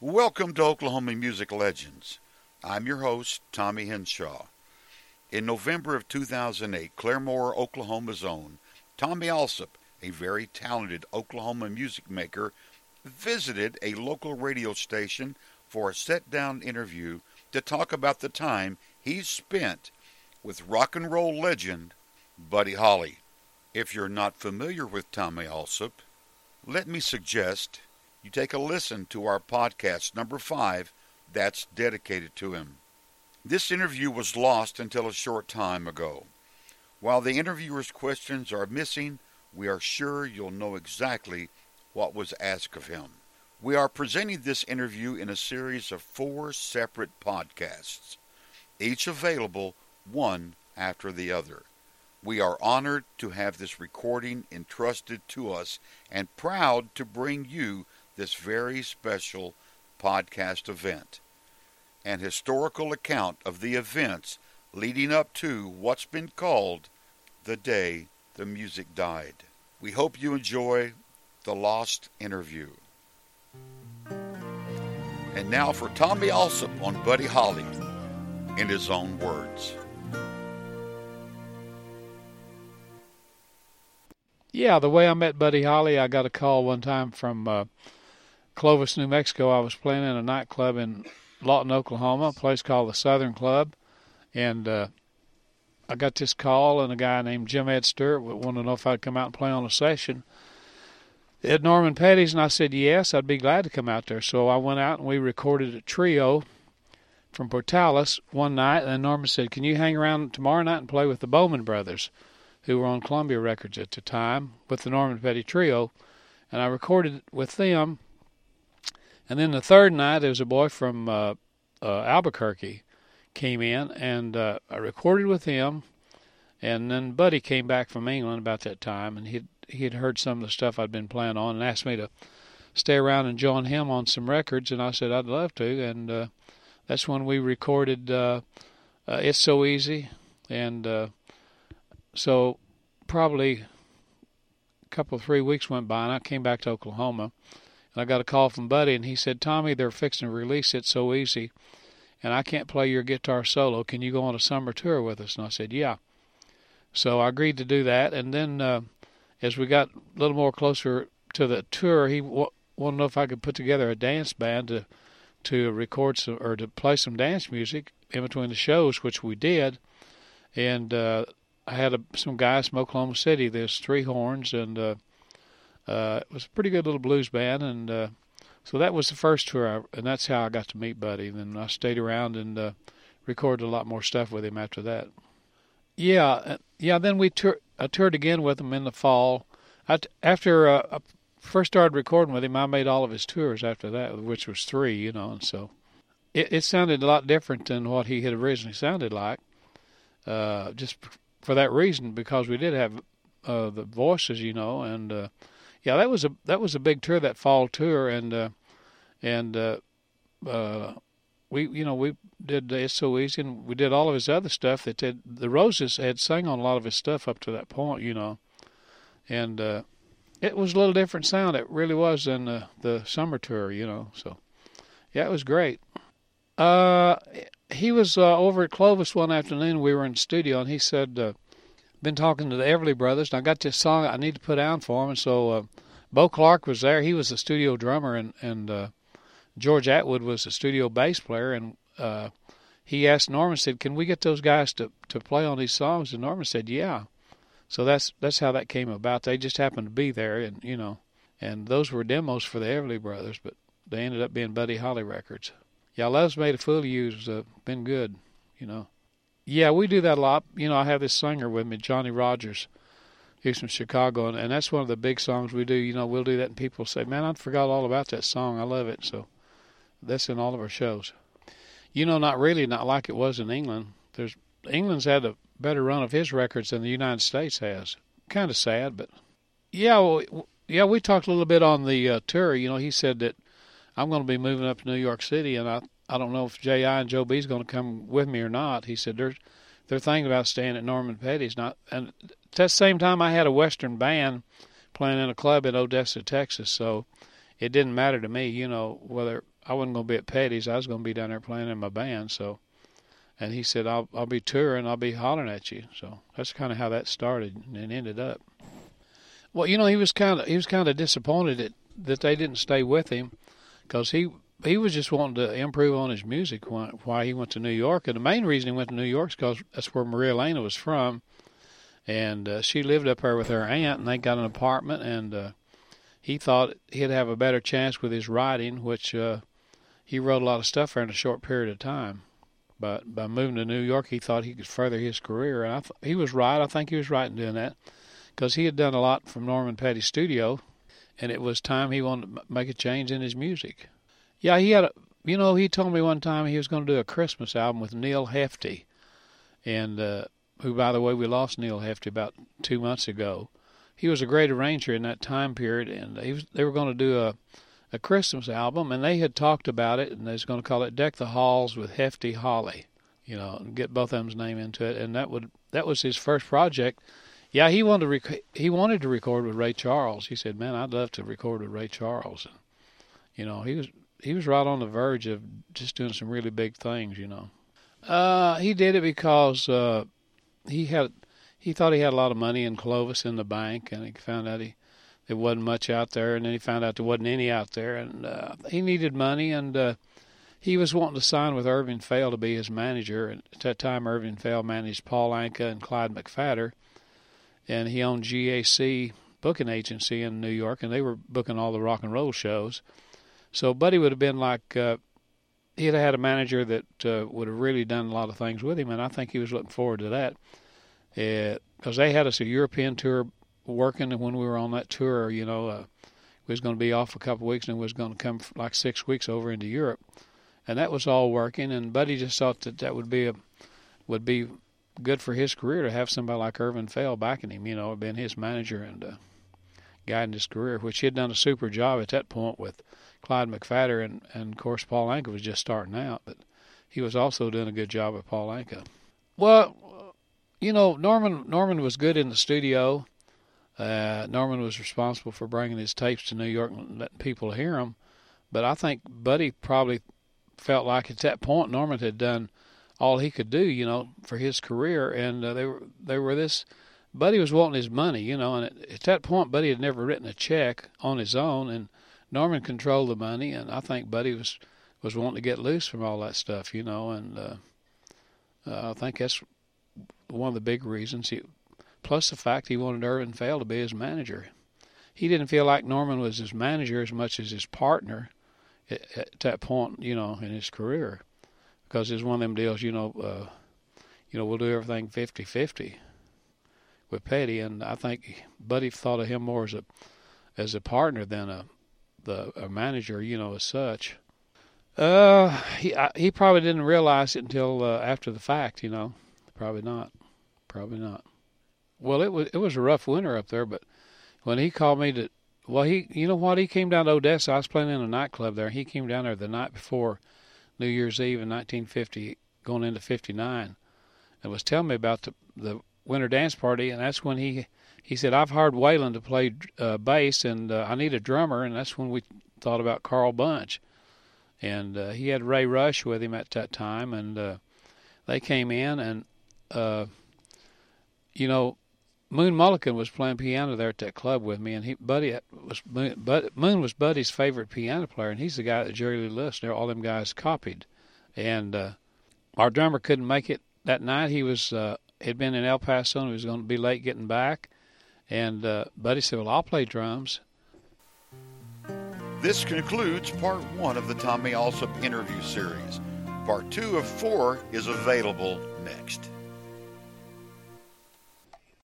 Welcome to Oklahoma Music Legends. I'm your host, Tommy Henshaw. In November of 2008, Claremore, Oklahoma's own Tommy Allsup, a very talented Oklahoma music maker, visited a local radio station for a sit down interview to talk about the time he spent with rock and roll legend Buddy Holly. If you're not familiar with Tommy Allsup, let me suggest you take a listen to our podcast number five that's dedicated to him. This interview was lost until a short time ago. While the interviewer's questions are missing, we are sure you'll know exactly what was asked of him. We are presenting this interview in a series of four separate podcasts, each available one after the other. We are honored to have this recording entrusted to us and proud to bring you this very special podcast event. An historical account of the events leading up to what's been called the day the music died. We hope you enjoy the Lost interview. And now for Tommy Allsup on Buddy Holly in his own words. Yeah, the way I met Buddy Holly, I got a call one time from uh, Clovis, New Mexico. I was playing in a nightclub in Lawton, Oklahoma, a place called the Southern Club, and uh, I got this call, and a guy named Jim Ed Stewart wanted to know if I'd come out and play on a session at Norman Petty's, and I said yes, I'd be glad to come out there. So I went out and we recorded a trio from Portales one night, and Norman said, "Can you hang around tomorrow night and play with the Bowman brothers?" who were on Columbia Records at the time with the Norman Petty Trio, and I recorded with them. And then the third night, there was a boy from uh, uh, Albuquerque came in, and uh, I recorded with him. And then Buddy came back from England about that time, and he he had heard some of the stuff I'd been playing on, and asked me to stay around and join him on some records. And I said I'd love to, and uh, that's when we recorded uh, uh, "It's So Easy," and uh, so probably a couple three weeks went by, and I came back to Oklahoma, and I got a call from Buddy, and he said, "Tommy, they're fixing to release it so easy, and I can't play your guitar solo. Can you go on a summer tour with us?" And I said, "Yeah." So I agreed to do that, and then uh, as we got a little more closer to the tour, he w- wanted to know if I could put together a dance band to to record some or to play some dance music in between the shows, which we did. And uh, I had a, some guys from Oklahoma City. There's three horns, and uh, uh, it was a pretty good little blues band. And uh, so that was the first tour, I, and that's how I got to meet Buddy. And then I stayed around and uh, recorded a lot more stuff with him after that. Yeah, uh, yeah. Then we tour, I toured again with him in the fall. After uh, I first started recording with him, I made all of his tours after that, which was three, you know, and so it, it sounded a lot different than what he had originally sounded like. Uh, just for that reason because we did have uh, the voices, you know, and uh, yeah, that was a that was a big tour that fall tour, and uh, and uh, uh, we you know we did it's so easy, and we did all of his other stuff that did, the Roses had sung on a lot of his stuff up to that point, you know, and uh, it was a little different sound. It really was than the, the summer tour, you know. So yeah, it was great. Uh, he was uh, over at Clovis one afternoon. We were in the studio, and he said, uh, "Been talking to the Everly Brothers, and I got this song I need to put down for him." And so, uh, Bo Clark was there. He was the studio drummer, and and uh, George Atwood was the studio bass player. And uh, he asked Norman, said, "Can we get those guys to to play on these songs?" And Norman said, "Yeah." So that's that's how that came about. They just happened to be there, and you know, and those were demos for the Everly Brothers, but they ended up being Buddy Holly records yeah, Love's Made a Fool of You's uh, been good, you know. Yeah, we do that a lot. You know, I have this singer with me, Johnny Rogers. He's from Chicago, and, and that's one of the big songs we do. You know, we'll do that, and people say, "Man, I forgot all about that song. I love it." So that's in all of our shows. You know, not really, not like it was in England. There's England's had a better run of his records than the United States has. Kind of sad, but yeah, well, yeah, we talked a little bit on the uh, tour. You know, he said that I'm going to be moving up to New York City, and I I don't know if J.I. and Joe B's going to come with me or not. He said they're they're thinking about staying at Norman Petty's. Not and at the same time, I had a Western band playing in a club in Odessa, Texas, so it didn't matter to me, you know, whether I wasn't going to be at Petty's. I was going to be down there playing in my band. So, and he said, "I'll I'll be touring. I'll be hollering at you." So that's kind of how that started and ended up. Well, you know, he was kind of he was kind of disappointed that that they didn't stay with him because he he was just wanting to improve on his music why he went to New York. And the main reason he went to New York is because that's where Maria Elena was from. And uh, she lived up there with her aunt, and they got an apartment. And uh, he thought he'd have a better chance with his writing, which uh, he wrote a lot of stuff there in a short period of time. But by moving to New York, he thought he could further his career. And I th- he was right. I think he was right in doing that because he had done a lot from Norman Petty's studio, and it was time he wanted to make a change in his music. Yeah, he had a. You know, he told me one time he was going to do a Christmas album with Neal Hefti, and uh, who, by the way, we lost Neal Hefti about two months ago. He was a great arranger in that time period, and he was, they were going to do a a Christmas album, and they had talked about it, and they was going to call it "Deck the Halls with Hefty Holly," you know, and get both of them's name into it, and that would that was his first project. Yeah, he wanted to rec- he wanted to record with Ray Charles. He said, "Man, I'd love to record with Ray Charles." And, you know, he was he was right on the verge of just doing some really big things, you know. Uh, he did it because uh, he had he thought he had a lot of money in Clovis in the bank, and he found out he there wasn't much out there, and then he found out there wasn't any out there, and uh, he needed money, and uh, he was wanting to sign with Irving Feld to be his manager. And at that time, Irving Feld managed Paul Anka and Clyde McPhatter, and he owned GAC booking agency in New York, and they were booking all the rock and roll shows. So Buddy would have been like uh, he'd have had a manager that uh, would have really done a lot of things with him, and I think he was looking forward to that because uh, they had us a European tour working, and when we were on that tour, you know, uh, we was going to be off a couple of weeks, and we was going to come like six weeks over into Europe, and that was all working. And Buddy just thought that that would be a would be good for his career to have somebody like Irving Feld backing him, you know, being his manager and uh, guiding his career, which he had done a super job at that point with Clyde McPhatter, and, and of course Paul Anka was just starting out, but he was also doing a good job with Paul Anka. Well, you know Norman Norman was good in the studio. Uh, Norman was responsible for bringing his tapes to New York and letting people hear them, but I think Buddy probably felt like at that point Norman had done all he could do, you know, for his career, and uh, they were they were this. Buddy was wanting his money, you know, and at, at that point, Buddy had never written a check on his own, and Norman controlled the money, and I think Buddy was was wanting to get loose from all that stuff, you know, and uh, uh, I think that's one of the big reasons. He, plus the fact he wanted Irving Feld to be his manager. He didn't feel like Norman was his manager as much as his partner at, at that point, you know, in his career, because it's one of them deals, you know, uh, you know, we'll do everything fifty-fifty with Petty, and I think Buddy thought of him more as a as a partner than a the a manager, you know, as such. Uh, he I, he probably didn't realize it until uh, after the fact, you know. Probably not. Probably not. Well, it was it was a rough winter up there, but when he called me to, well, he you know what? He came down to Odessa. I was playing in a nightclub there. He came down there the night before New Year's Eve in 1950, going into '59, and was telling me about the the winter dance party, and that's when he he said, I've hired Waylon to play uh, bass, and uh, I need a drummer. And that's when we thought about Carl Bunch. And uh, he had Ray Rush with him at that time, and uh, they came in, and uh, you know, Moon Mulligan was playing piano there at that club with me, and he Buddy was Moon, Bud, Moon was Buddy's favorite piano player, and he's the guy that Jerry Lee Lewis and all them guys copied. And uh, our drummer couldn't make it that night. He was uh, had been in El Paso and he was going to be late getting back, and uh, Buddy said, Well, I'll play drums. This concludes part one of the Tommy Allsup interview series. Part two of four is available next.